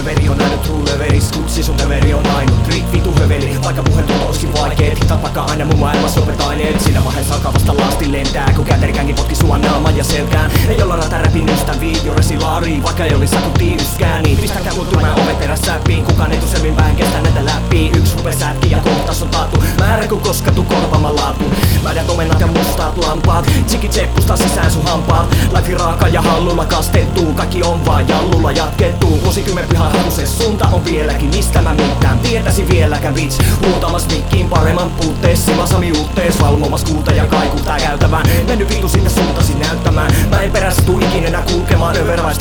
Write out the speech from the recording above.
höveri on nähnyt true löveri Skutsi sun kaveri on ainut Rick vitu höveli. Vaikka puhelut olisikin vaikeet Hitat vaikka aina mun maailmassa opetaineet Siinä vaiheessa alkaa vasta lasti lentää Kun käterikäänkin potki sua naaman ja selkään. Ei olla rata räpin ystäviä Joresi laari Vaikka ei olisi sakutti yskään Niin pistäkää mun tunnaa oven perässä säppiin Kukaan ei selvin vähän kestä näitä läpi. Yks rupe sätki ja kohtas on taatu Määrä kun koskatu korvama laatu. Mädät omenat ja mustaat lampaat. Tsiki tseppusta sisään sun hampaat raaka ja hallulla kastettuu Kaikki on vaan jallulla jatkettuu Vuosikymmen pihan se suunta on vieläkin Mistä mä mitään tietäisi vieläkään. Vits Huutamas mikkiin paremman puuttees. Silasami uuttees valvomas kuuta ja kaikuttaa käytävään. Mennyt vitu sinne suuntasi näyttämään. Mä en perässä tuu ikinä kulkemaan. Övervais